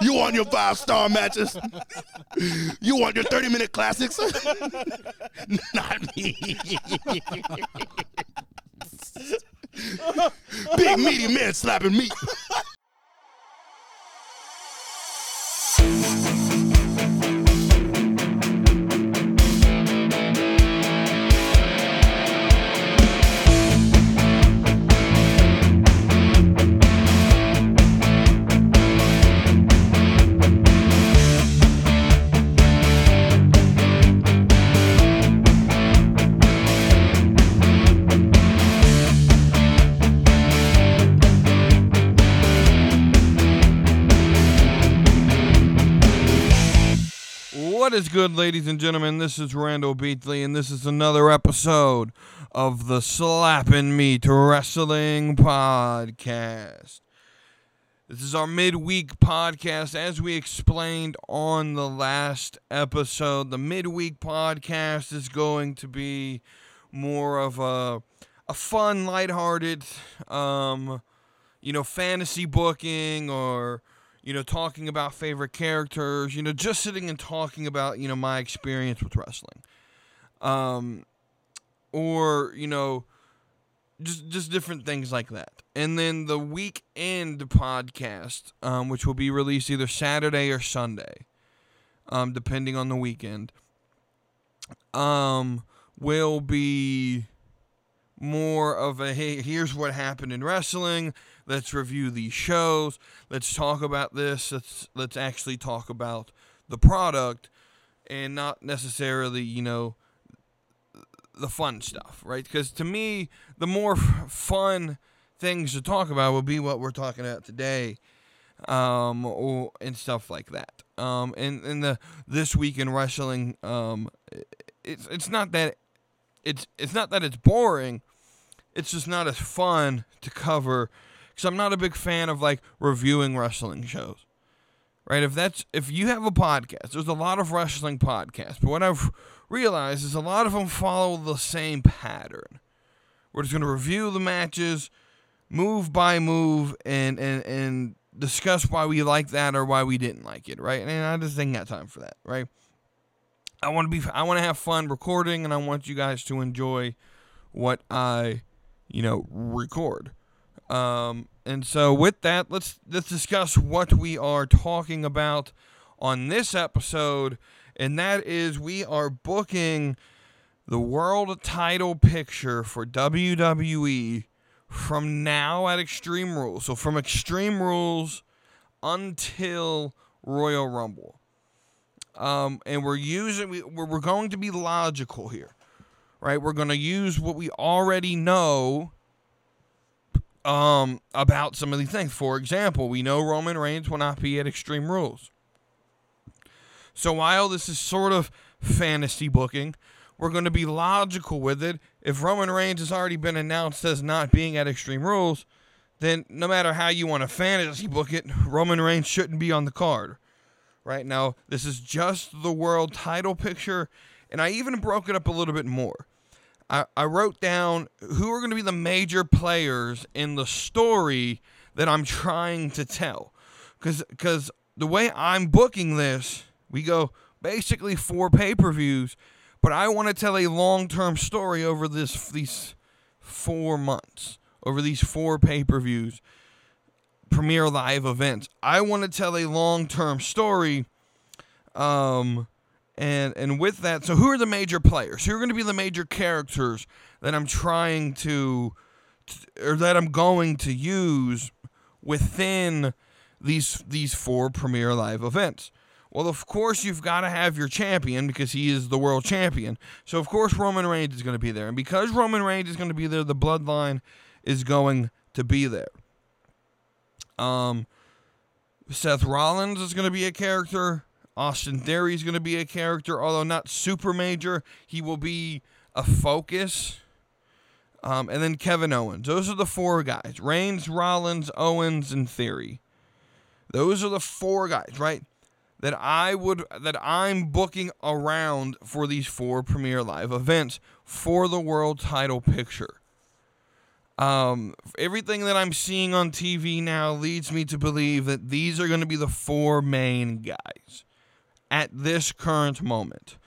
You want your five star matches? You want your 30 minute classics? Not me. Big meaty man slapping meat. What is good, ladies and gentlemen? This is Randall Beatley, and this is another episode of the Slapping Meat Wrestling Podcast. This is our midweek podcast. As we explained on the last episode, the midweek podcast is going to be more of a a fun, lighthearted, um, you know, fantasy booking or you know, talking about favorite characters, you know, just sitting and talking about, you know, my experience with wrestling. Um, or, you know, just just different things like that. And then the weekend podcast, um, which will be released either Saturday or Sunday, um, depending on the weekend, um, will be more of a hey, here's what happened in wrestling. Let's review these shows. Let's talk about this. Let's let's actually talk about the product and not necessarily, you know, the fun stuff, right? Because to me, the more fun things to talk about would be what we're talking about today, um, or and stuff like that. Um, and and the this week in wrestling, um, it's it's not that it's it's not that it's boring. It's just not as fun to cover because I'm not a big fan of like reviewing wrestling shows. Right? If that's if you have a podcast, there's a lot of wrestling podcasts, but what I've realized is a lot of them follow the same pattern. We're just going to review the matches, move by move, and and and discuss why we like that or why we didn't like it. Right? And I just ain't got time for that. Right? I want to be I want to have fun recording, and I want you guys to enjoy what I, you know, record. Um, and so with that, let's let's discuss what we are talking about on this episode, and that is we are booking the world title picture for WWE from now at Extreme Rules. So from Extreme Rules until Royal Rumble. Um, and we're using we, we're, we're going to be logical here, right? We're going to use what we already know um, about some of these things. For example, we know Roman Reigns will not be at Extreme Rules. So while this is sort of fantasy booking, we're going to be logical with it. If Roman Reigns has already been announced as not being at Extreme Rules, then no matter how you want to fantasy book it, Roman Reigns shouldn't be on the card. Right now, this is just the world title picture, and I even broke it up a little bit more. I, I wrote down who are going to be the major players in the story that I'm trying to tell. Because the way I'm booking this, we go basically four pay per views, but I want to tell a long term story over this these four months, over these four pay per views, premier live events. I want to tell a long term story. Um, and and with that, so who are the major players? Who are going to be the major characters that I'm trying to, or that I'm going to use within these these four premier live events? Well, of course, you've got to have your champion because he is the world champion. So, of course, Roman Reigns is going to be there. And because Roman Reigns is going to be there, the bloodline is going to be there. Um, Seth Rollins is going to be a character. Austin Theory is going to be a character, although not super major. He will be a focus. Um, and then Kevin Owens. Those are the four guys Reigns, Rollins, Owens, and Theory. Those are the four guys, right? That I would that I'm booking around for these four premier live events for the world title picture. Um, everything that I'm seeing on TV now leads me to believe that these are going to be the four main guys at this current moment.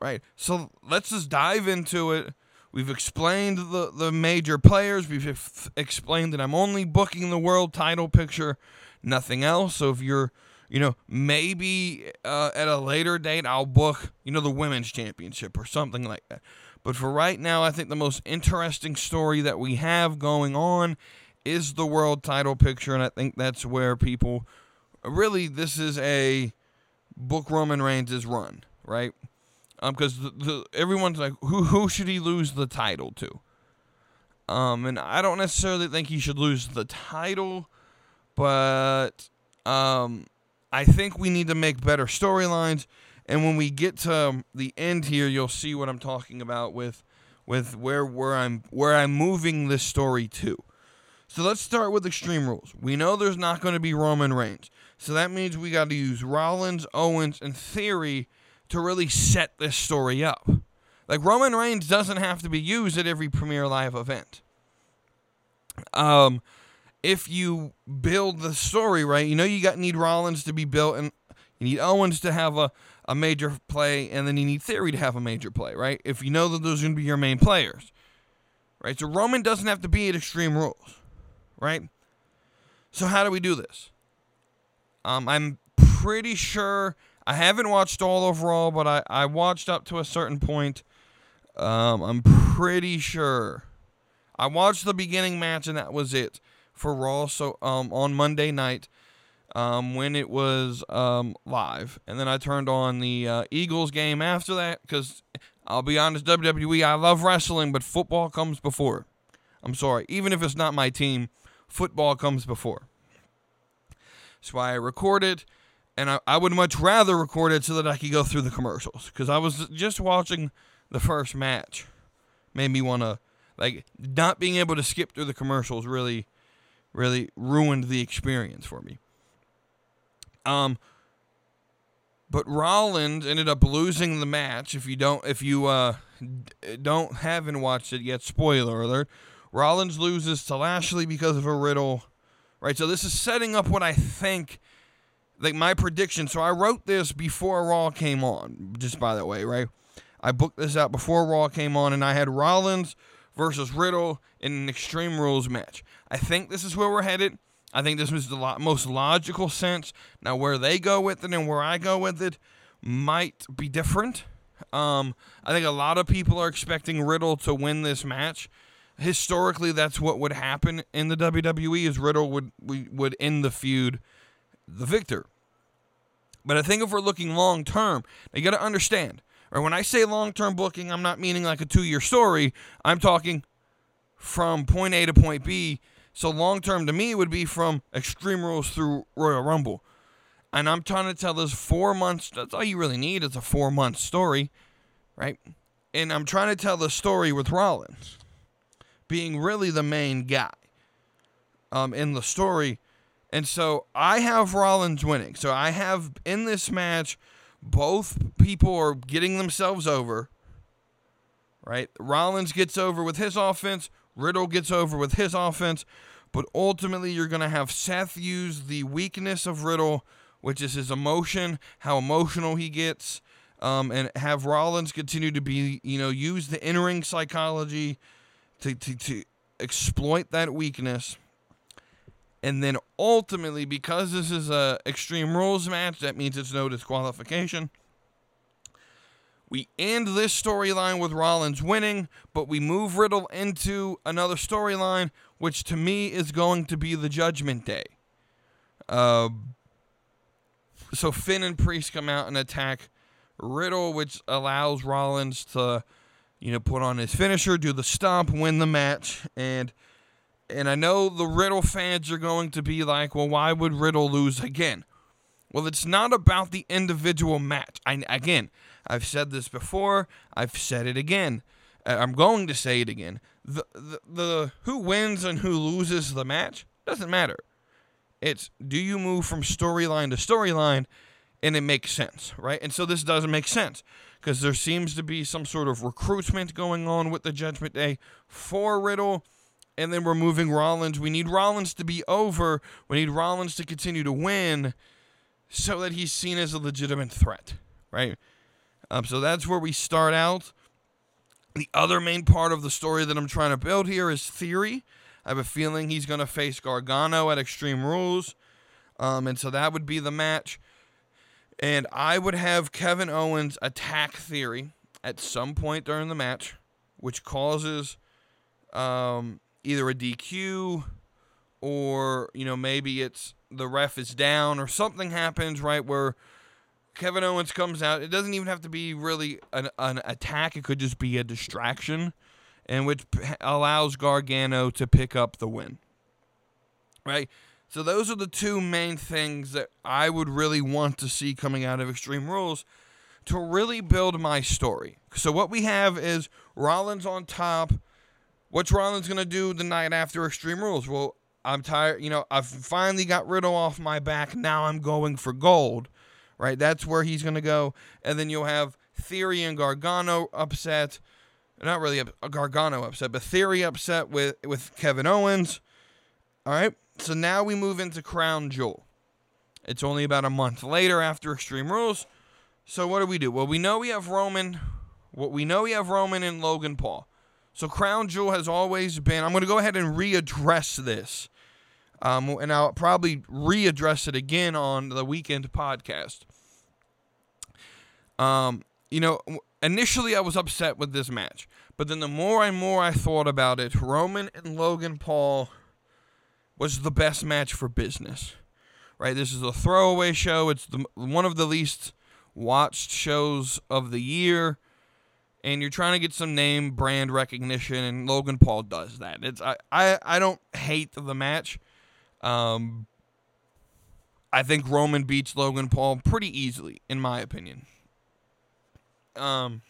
Right. So let's just dive into it. We've explained the, the major players. We've f- explained that I'm only booking the world title picture, nothing else. So if you're, you know, maybe uh, at a later date, I'll book, you know, the women's championship or something like that. But for right now, I think the most interesting story that we have going on is the world title picture. And I think that's where people really, this is a book Roman Reigns' run, right? Because um, everyone's like, who, who should he lose the title to? Um, and I don't necessarily think he should lose the title, but um, I think we need to make better storylines and when we get to the end here, you'll see what I'm talking about with with where where I'm where I'm moving this story to. So let's start with Extreme Rules. We know there's not going to be Roman Reigns. So that means we got to use Rollins, Owens, and Theory to really set this story up. Like Roman Reigns doesn't have to be used at every Premier Live event. Um, if you build the story right, you know you got need Rollins to be built and you need Owens to have a a major play, and then you need Theory to have a major play, right? If you know that those are going to be your main players, right? So Roman doesn't have to be at Extreme Rules, right? So how do we do this? Um, I'm pretty sure I haven't watched all of Raw, but I, I watched up to a certain point. Um, I'm pretty sure I watched the beginning match, and that was it for Raw. So um, on Monday night, um, when it was um, live. And then I turned on the uh, Eagles game after that because I'll be honest, WWE, I love wrestling, but football comes before. I'm sorry. Even if it's not my team, football comes before. That's why I recorded, and I, I would much rather record it so that I could go through the commercials because I was just watching the first match. Made me want to, like, not being able to skip through the commercials really, really ruined the experience for me. Um, but Rollins ended up losing the match. If you don't, if you uh, don't haven't watched it yet, spoiler alert. Rollins loses to Lashley because of a riddle, right? So this is setting up what I think, like my prediction. So I wrote this before Raw came on. Just by the way, right? I booked this out before Raw came on, and I had Rollins versus Riddle in an Extreme Rules match. I think this is where we're headed. I think this was the most logical sense. Now, where they go with it and where I go with it might be different. Um, I think a lot of people are expecting Riddle to win this match. Historically, that's what would happen in the WWE is Riddle would would end the feud the victor. But I think if we're looking long term, you got to understand. Or when I say long term booking, I'm not meaning like a two year story. I'm talking from point A to point B so long term to me would be from Extreme Rules through Royal Rumble. And I'm trying to tell this four months. That's all you really need. It's a four month story, right? And I'm trying to tell the story with Rollins being really the main guy um, in the story. And so I have Rollins winning. So I have in this match, both people are getting themselves over. Right? Rollins gets over with his offense. Riddle gets over with his offense, but ultimately you're going to have Seth use the weakness of Riddle, which is his emotion, how emotional he gets, um, and have Rollins continue to be, you know, use the in-ring psychology to, to, to exploit that weakness. And then ultimately, because this is a Extreme Rules match, that means it's no disqualification. We end this storyline with Rollins winning, but we move Riddle into another storyline, which to me is going to be the Judgment Day. Uh, so Finn and Priest come out and attack Riddle, which allows Rollins to, you know, put on his finisher, do the stomp, win the match, and and I know the Riddle fans are going to be like, well, why would Riddle lose again? Well, it's not about the individual match. I again, I've said this before. I've said it again. Uh, I'm going to say it again. The, the, the who wins and who loses the match doesn't matter. It's do you move from storyline to storyline and it makes sense, right? And so this doesn't make sense because there seems to be some sort of recruitment going on with the Judgment Day for Riddle. and then we're moving Rollins. We need Rollins to be over. We need Rollins to continue to win so that he's seen as a legitimate threat, right? Um, so that's where we start out. The other main part of the story that I'm trying to build here is Theory. I have a feeling he's going to face Gargano at Extreme Rules. Um, and so that would be the match. And I would have Kevin Owens attack Theory at some point during the match, which causes um, either a DQ or, you know, maybe it's the ref is down or something happens, right, where Kevin Owens comes out. It doesn't even have to be really an, an attack, it could just be a distraction, and which allows Gargano to pick up the win, right? So those are the two main things that I would really want to see coming out of Extreme Rules to really build my story. So what we have is Rollins on top. What's Rollins gonna do the night after Extreme Rules? Well, I'm tired. You know, I've finally got Riddle off my back. Now I'm going for gold. Right, that's where he's gonna go, and then you'll have Theory and Gargano upset. Not really a Gargano upset, but Theory upset with with Kevin Owens. All right. So now we move into Crown Jewel. It's only about a month later after Extreme Rules. So what do we do? Well, we know we have Roman. What we know we have Roman and Logan Paul. So Crown Jewel has always been. I'm going to go ahead and readdress this, um, and I'll probably readdress it again on the weekend podcast. Um, you know, initially I was upset with this match, but then the more and more I thought about it, Roman and Logan Paul was the best match for business. Right? This is a throwaway show. It's the one of the least watched shows of the year. And you're trying to get some name brand recognition, and Logan Paul does that. It's I, I, I don't hate the match. Um, I think Roman beats Logan Paul pretty easily, in my opinion. Um,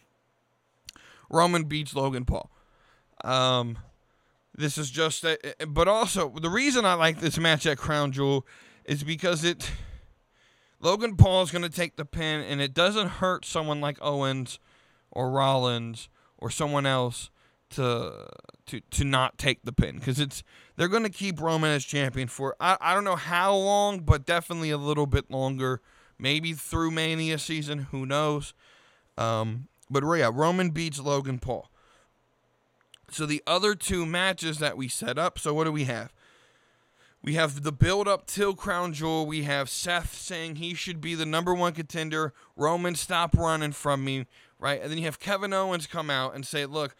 Roman beats Logan Paul. Um, this is just, a, but also the reason I like this match at Crown Jewel is because it. Logan Paul is going to take the pin, and it doesn't hurt someone like Owens or Rollins or someone else to to to not take the pin because it's they're going to keep Roman as champion for I, I don't know how long, but definitely a little bit longer, maybe through Mania season. Who knows? Um, but yeah, Roman beats Logan Paul. So the other two matches that we set up. So what do we have? We have the build up till Crown Jewel. We have Seth saying he should be the number one contender. Roman, stop running from me, right? And then you have Kevin Owens come out and say, "Look,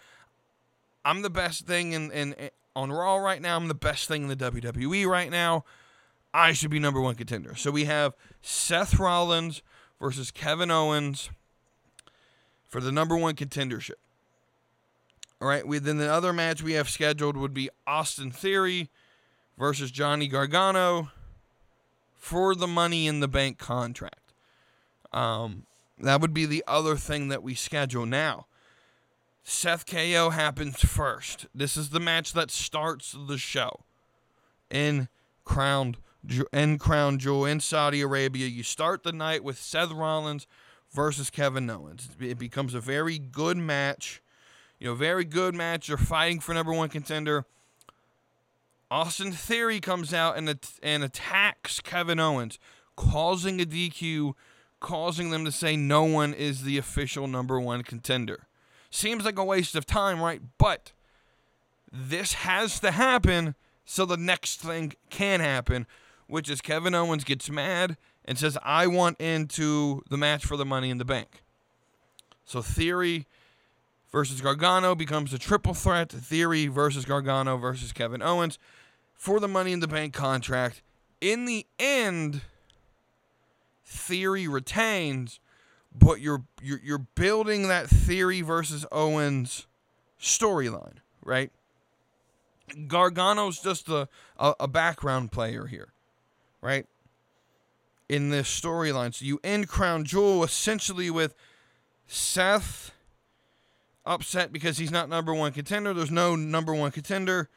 I'm the best thing in, in, in on Raw right now. I'm the best thing in the WWE right now. I should be number one contender." So we have Seth Rollins versus Kevin Owens for the number one contendership. All right. We then the other match we have scheduled would be Austin Theory versus Johnny Gargano for the Money in the Bank contract. Um, that would be the other thing that we schedule now. Seth KO happens first. This is the match that starts the show in Crown in Crown Jewel in Saudi Arabia. You start the night with Seth Rollins versus Kevin Owens. It becomes a very good match. You know, very good match. They're fighting for number one contender. Austin Theory comes out and and attacks Kevin Owens, causing a DQ, causing them to say no one is the official number one contender. Seems like a waste of time, right? But this has to happen so the next thing can happen, which is Kevin Owens gets mad and says, I want into the match for the money in the bank. So Theory versus Gargano becomes a triple threat. Theory versus Gargano versus Kevin Owens for the Money in the Bank contract. In the end, Theory retains, but you're you're, you're building that Theory versus Owens storyline, right? Gargano's just a, a, a background player here, right? In this storyline. So you end Crown Jewel essentially with Seth upset because he's not number one contender. There's no number one contender.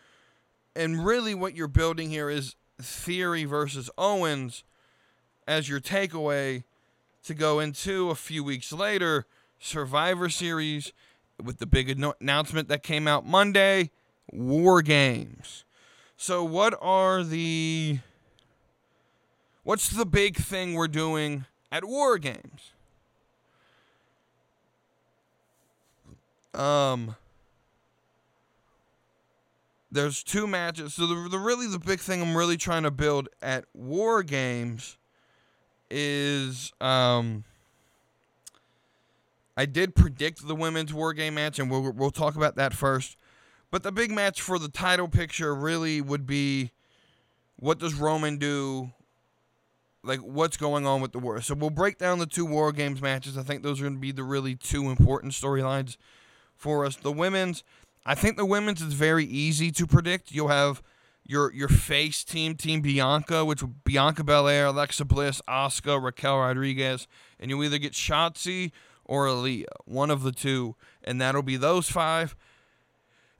And really, what you're building here is Theory versus Owens as your takeaway to go into a few weeks later Survivor Series with the big announcement that came out Monday. War Games. So, what are the. What's the big thing we're doing at War Games? Um. There's two matches. So, the, the really the big thing I'm really trying to build at War Games is um I did predict the women's war game match, and we'll we'll talk about that first. But the big match for the title picture really would be what does Roman do? Like what's going on with the war? So we'll break down the two war games matches. I think those are going to be the really two important storylines for us. The women's, I think the women's is very easy to predict. You'll have your your face team, Team Bianca, which Bianca Belair, Alexa Bliss, Asuka, Raquel Rodriguez, and you'll either get Shotzi or Aliyah, one of the two, and that'll be those five.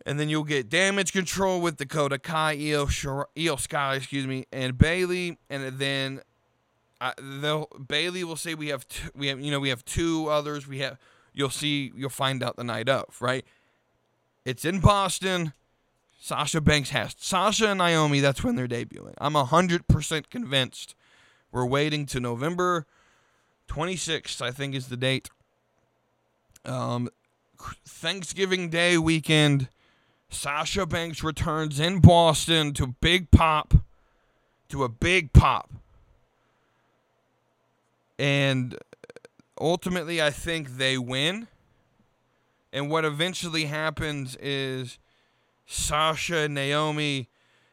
And then you'll get damage control with Dakota Kai, Io, Shir- Iyo Sky, excuse me, and Bayley, and then uh, they'll Bayley will say we have two, we have you know we have two others. We have you'll see you'll find out the night of right. It's in Boston. Sasha Banks has Sasha and Naomi. That's when they're debuting. I'm hundred percent convinced. We're waiting to November 26th. I think is the date. Um, Thanksgiving Day weekend, Sasha Banks returns in Boston to Big Pop, to a big pop. And ultimately, I think they win. And what eventually happens is Sasha and Naomi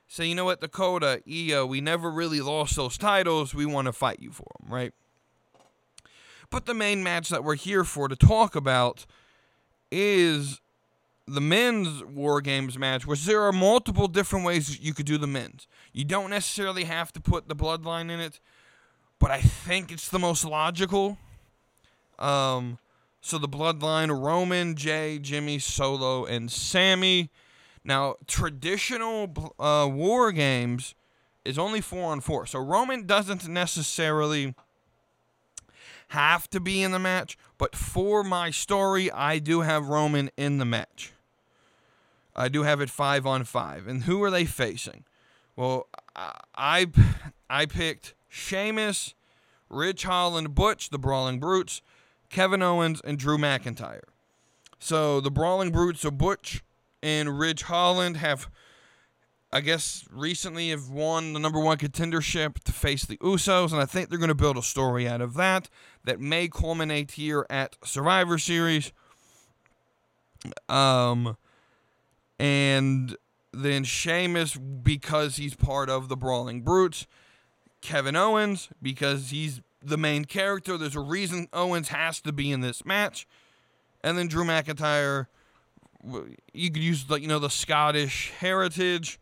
say, you know what, Dakota, Io, we never really lost those titles. We want to fight you for them, right? But the main match that we're here for to talk about is the men's War Games match, which there are multiple different ways you could do the men's. You don't necessarily have to put the bloodline in it, but I think it's the most logical. Um, so the bloodline Roman, Jey, Jimmy, Solo, and Sami. Now, traditional uh, War Games is only four on four. So Roman doesn't necessarily have to be in the match, but for my story, I do have Roman in the match. I do have it five on five. And who are they facing? Well, I I picked Sheamus, Ridge Holland, Butch, the Brawling Brutes, Kevin Owens, and Drew McIntyre. So the Brawling Brutes of Butch and Ridge Holland have I guess recently have won the number one contendership to face the Usos, and I think they're going to build a story out of that that may culminate here at Survivor Series. Um, and then Sheamus because he's part of the Brawling Brutes, Kevin Owens because he's the main character. There's a reason Owens has to be in this match, and then Drew McIntyre. You could use the you know the Scottish heritage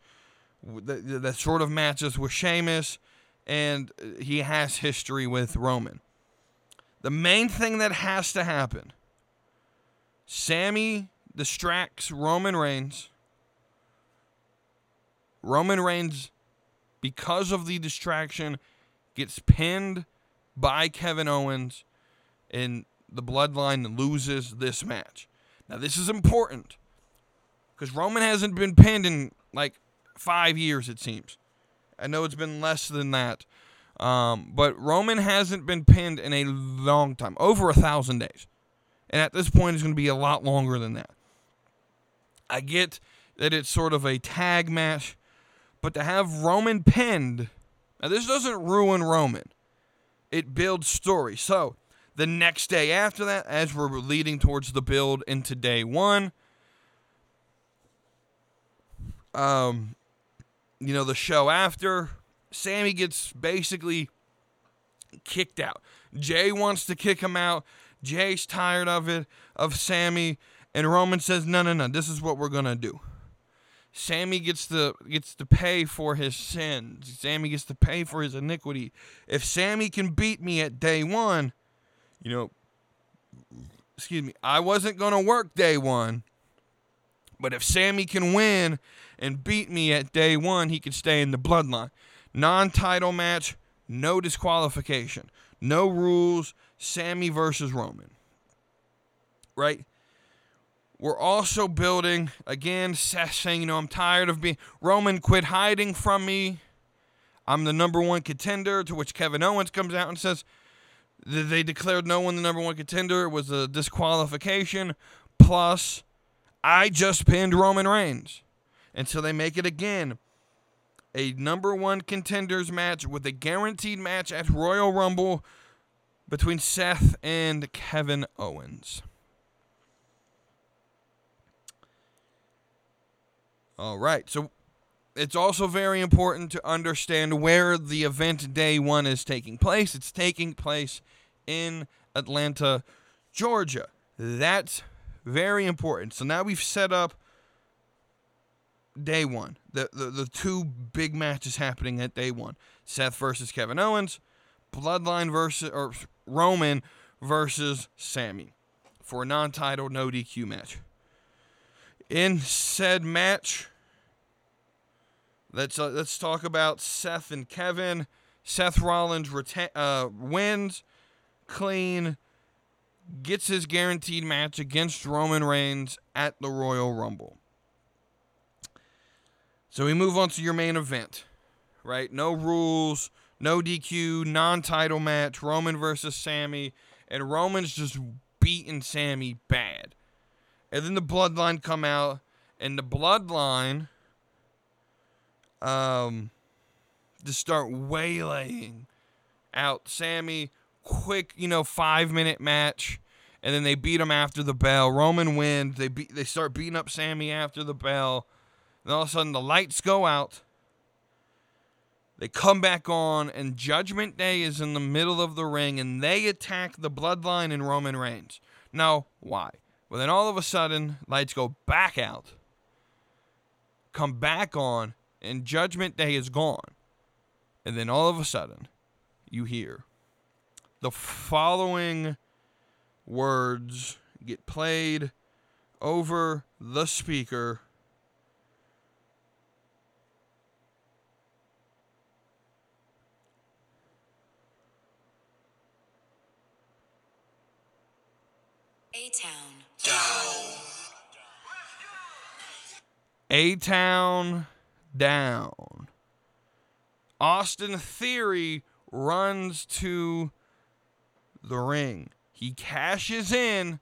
that, that sort of matches with Sheamus, and he has history with Roman. The main thing that has to happen Sami distracts Roman Reigns. Roman Reigns, because of the distraction, gets pinned by Kevin Owens, and the bloodline loses this match. Now, this is important because Roman hasn't been pinned in like five years, it seems. I know it's been less than that. Um, but Roman hasn't been pinned in a long time, over a thousand days. And at this point, it's going to be a lot longer than that. I get that it's sort of a tag match, but to have Roman pinned, now this doesn't ruin Roman, it builds story. So the next day after that, as we're leading towards the build into day one, um, you know, the show after, Sami gets basically kicked out. Jey wants to kick him out. Jey's tired of it, of Sami, and Roman says, "No, no, no. This is what we're gonna do." Sami gets to gets to pay for his sins. Sami gets to pay for his iniquity. If Sami can beat me at day one, you know, excuse me, I wasn't gonna work day one. But if Sami can win and beat me at day one, he could stay in the bloodline. Non title match, no disqualification, no rules. Sami versus Roman. Right? We're also building again. Seth saying, you know, I'm tired of being Roman. Quit hiding from me. I'm the number one contender. To which Kevin Owens comes out and says they declared no one the number one contender. It was a disqualification. Plus, I just pinned Roman Reigns. And so they make it again a number one contenders match with a guaranteed match at Royal Rumble between Seth and Kevin Owens. All right. So it's also very important to understand where the event day one is taking place. It's taking place in Atlanta, Georgia. That's very important. So now we've set up day one. The, the, the two big matches happening at day one Seth versus Kevin Owens, Bloodline versus, or Roman versus Sami for a non title, no DQ match. In said match, let's uh, let's talk about Seth and Kevin. Seth Rollins reta- uh, wins clean, gets his guaranteed match against Roman Reigns at the Royal Rumble. So we move on to your main event, right? No rules, no DQ, non-title match, Roman versus Sami, and Roman's just beating Sami bad. And then the bloodline come out, and the bloodline um just start waylaying out Sami. Quick, you know, five minute match, and then they beat him after the bell. Roman wins. They beat. They start beating up Sami after the bell. Then all of a sudden the lights go out. They come back on, and Judgment Day is in the middle of the ring, and they attack the Bloodline and Roman Reigns. Now, why? Well, then all of a sudden, lights go back out, come back on, and Judgment Day is gone. And then all of a sudden, you hear the following words get played over the speaker. A Town. A Town down. Austin Theory runs to the ring. He cashes in,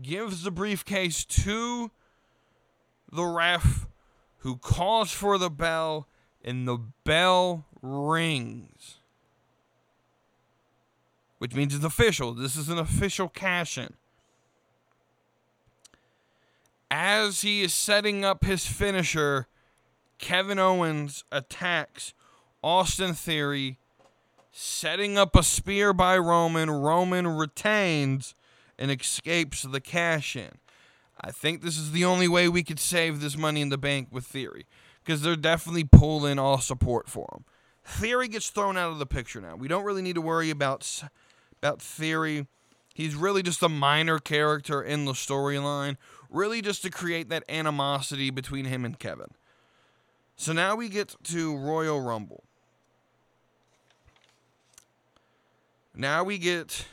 gives the briefcase to the ref, who calls for the bell, and the bell rings. Which means it's official. This is an official cash in. As he is setting up his finisher, Kevin Owens attacks Austin Theory, setting up a spear by Roman. Roman retains and escapes the cash in. I think this is the only way we could save this money in the bank with Theory because they're definitely pulling all support for him. Theory gets thrown out of the picture now. We don't really need to worry about about Theory. He's really just a minor character in the storyline, really just to create that animosity between him and Kevin. So now we get to Royal Rumble. Now we get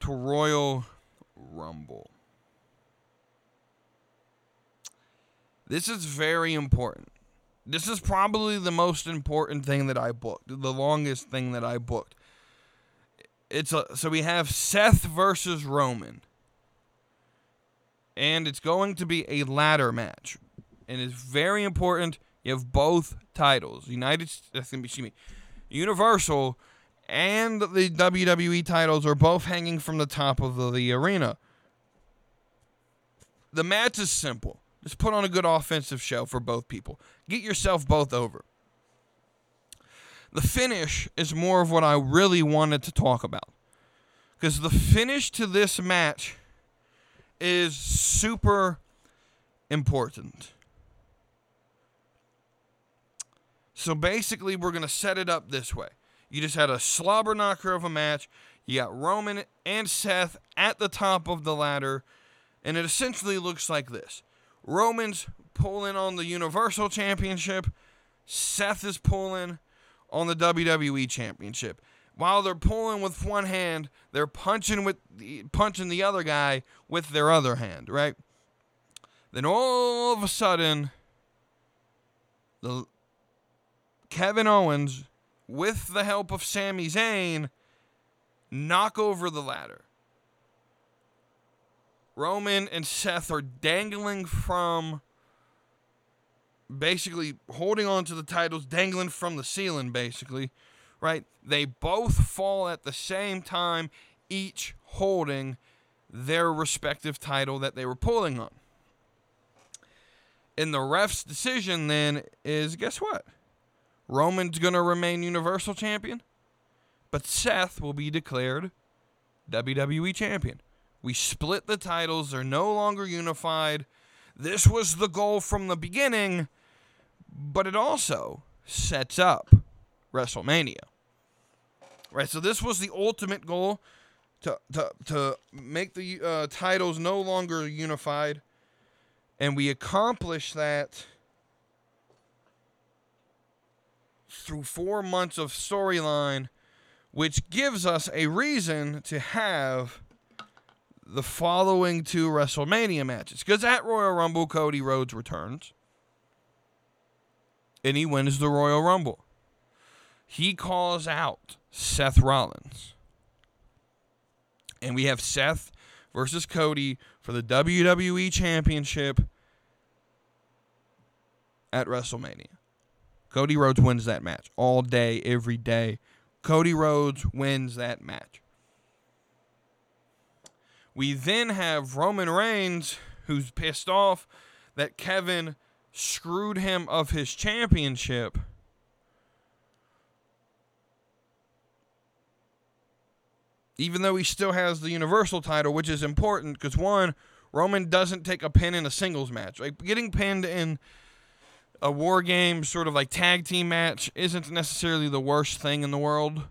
to Royal Rumble. This is very important. This is probably the most important thing that I booked, the longest thing that I booked. It's a so we have Seth versus Roman. And it's going to be a ladder match. And it's very important you have both titles. United that's going to be excuse me. Universal and the WWE titles are both hanging from the top of the, the arena. The match is simple. Just put on a good offensive show for both people. Get yourself both over. The finish is more of what I really wanted to talk about. Because the finish to this match is super important. So basically, we're going to set it up this way. You just had a slobber knocker of a match. You got Roman and Seth at the top of the ladder. And it essentially looks like this Roman's pulling on the Universal Championship, Seth is pulling on the WWE Championship. While they're pulling with one hand, they're punching with the, punching the other guy with their other hand, right? Then all of a sudden, the Kevin Owens, with the help of Sami Zayn, knock over the ladder. Roman and Seth are dangling from basically holding on to the titles, dangling from the ceiling, basically, right? They both fall at the same time, each holding their respective title that they were pulling on. And the ref's decision then is guess what? Roman's going to remain Universal Champion, but Seth will be declared WWE Champion. We split the titles, they're no longer unified. This was the goal from the beginning, but it also sets up WrestleMania. Right, so this was the ultimate goal to to to make the uh, titles no longer unified, and we accomplished that through four months of storyline, which gives us a reason to have the following two WrestleMania matches. Because at Royal Rumble, Cody Rhodes returns and he wins the Royal Rumble. He calls out Seth Rollins. And we have Seth versus Cody for the WWE Championship at WrestleMania. Cody Rhodes wins that match all day, every day. Cody Rhodes wins that match. We then have Roman Reigns, who's pissed off that Kevin screwed him of his championship. Even though he still has the Universal title, which is important because one, Roman doesn't take a pin in a singles match. Like getting pinned in a war game, sort of like tag team match, isn't necessarily the worst thing in the world.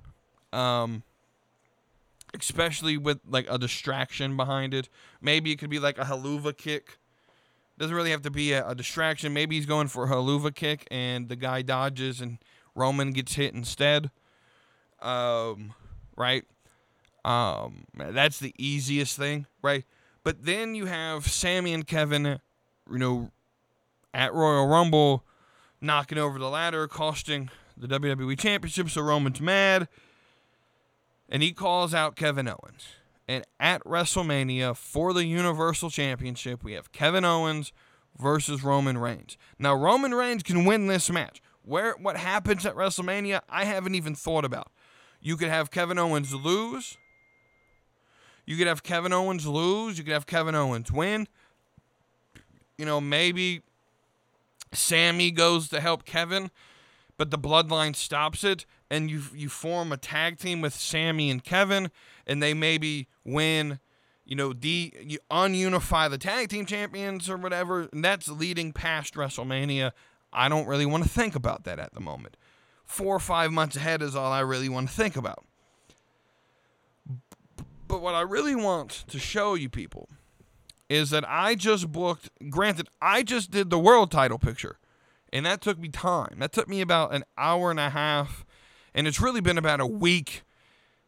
Um, especially with like a distraction behind it. Maybe it could be like a Helluva kick doesn't really have to be a, a, distraction. Maybe he's going for a Helluva kick and the guy dodges and Roman gets hit instead. Um, right? Um, that's the easiest thing, right? But then you have Sami and Kevin, you know, at Royal Rumble knocking over the ladder, costing the WWE Championship. So Roman's mad. And he calls out Kevin Owens. And at WrestleMania for the Universal Championship, we have Kevin Owens versus Roman Reigns. Now, Roman Reigns can win this match. Where what happens at WrestleMania, I haven't even thought about. You could have Kevin Owens lose. You could have Kevin Owens lose. You could have Kevin Owens win. You know, maybe Sami goes to help Kevin, but the bloodline stops it, and you you form a tag team with Sami and Kevin, and they maybe win, you know, de you ununify the tag team champions or whatever, and that's leading past WrestleMania. I don't really want to think about that at the moment. Four or five months ahead is all I really want to think about. But what I really want to show you people is that I just booked, granted, I just did the world title picture, and that took me time. That took me about an hour and a half, and it's really been about a week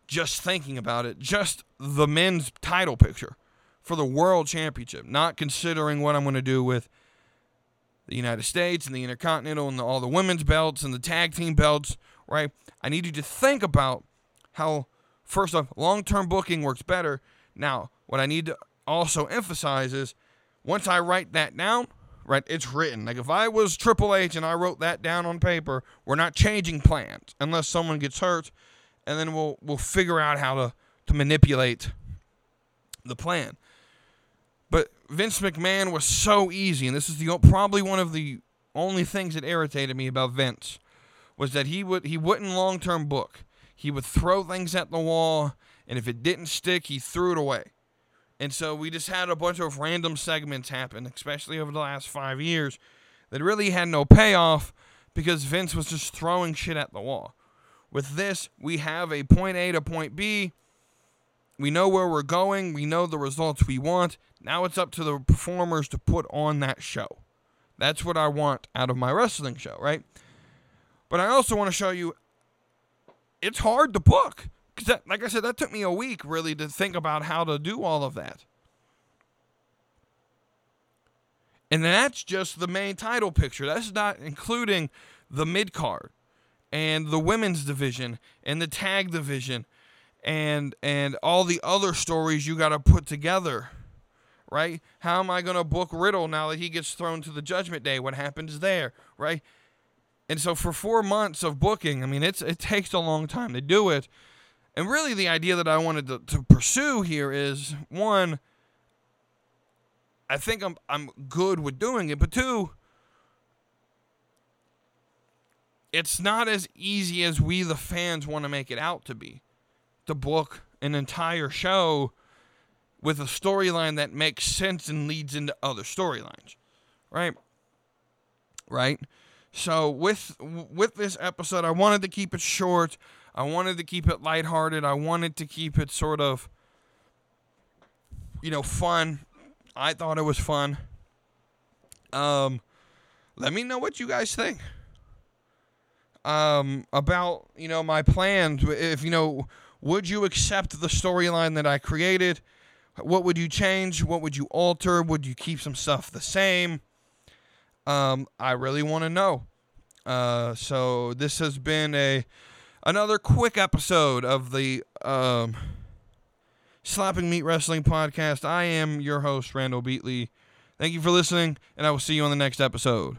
just thinking about it, just the men's title picture for the world championship, not considering what I'm going to do with the United States and the Intercontinental and the, all the women's belts and the tag team belts, right? I need you to think about how, first off, long term booking works better. Now, what I need to also emphasize is once I write that down, right, it's written. Like if I was Triple H and I wrote that down on paper, we're not changing plans unless someone gets hurt and then we'll we'll figure out how to to manipulate the plan. But Vince McMahon was so easy, and this is the probably one of the only things that irritated me about Vince was that he would he wouldn't long term book. He would throw things at the wall, and if it didn't stick, he threw it away. And so we just had a bunch of random segments happen, especially over the last five years, that really had no payoff because Vince was just throwing shit at the wall. With this, we have a point A to point B. We know where we're going. We know the results we want. Now it's up to the performers to put on that show. That's what I want out of my wrestling show, right? But I also want to show you it's hard to book because, that, like I said, that took me a week really to think about how to do all of that. And that's just the main title picture. That's not including the mid card and the women's division and the tag division and and all the other stories you got to put together. Right? How am I going to book Riddle now that he gets thrown to the Judgment Day? What happens there? Right? And so for 4 months of booking, I mean it's it takes a long time to do it. And really the idea that I wanted to, to pursue here is one I think I'm I'm good with doing it, but two, it's not as easy as we the fans want to make it out to be. To book an entire show with a storyline that makes sense and leads into other storylines. Right? Right? So with with this episode, I wanted to keep it short. I wanted to keep it lighthearted. I wanted to keep it sort of you know, fun I thought it was fun. Um, let me know what you guys think. Um, about you know my plans. If you know, would you accept the storyline that I created? What would you change? What would you alter? Would you keep some stuff the same? Um, I really want to know. Uh, so this has been a another quick episode of the um Slapping Meat Wrestling Podcast. I am your host, Randall Beatley. Thank you for listening, and I will see you on the next episode.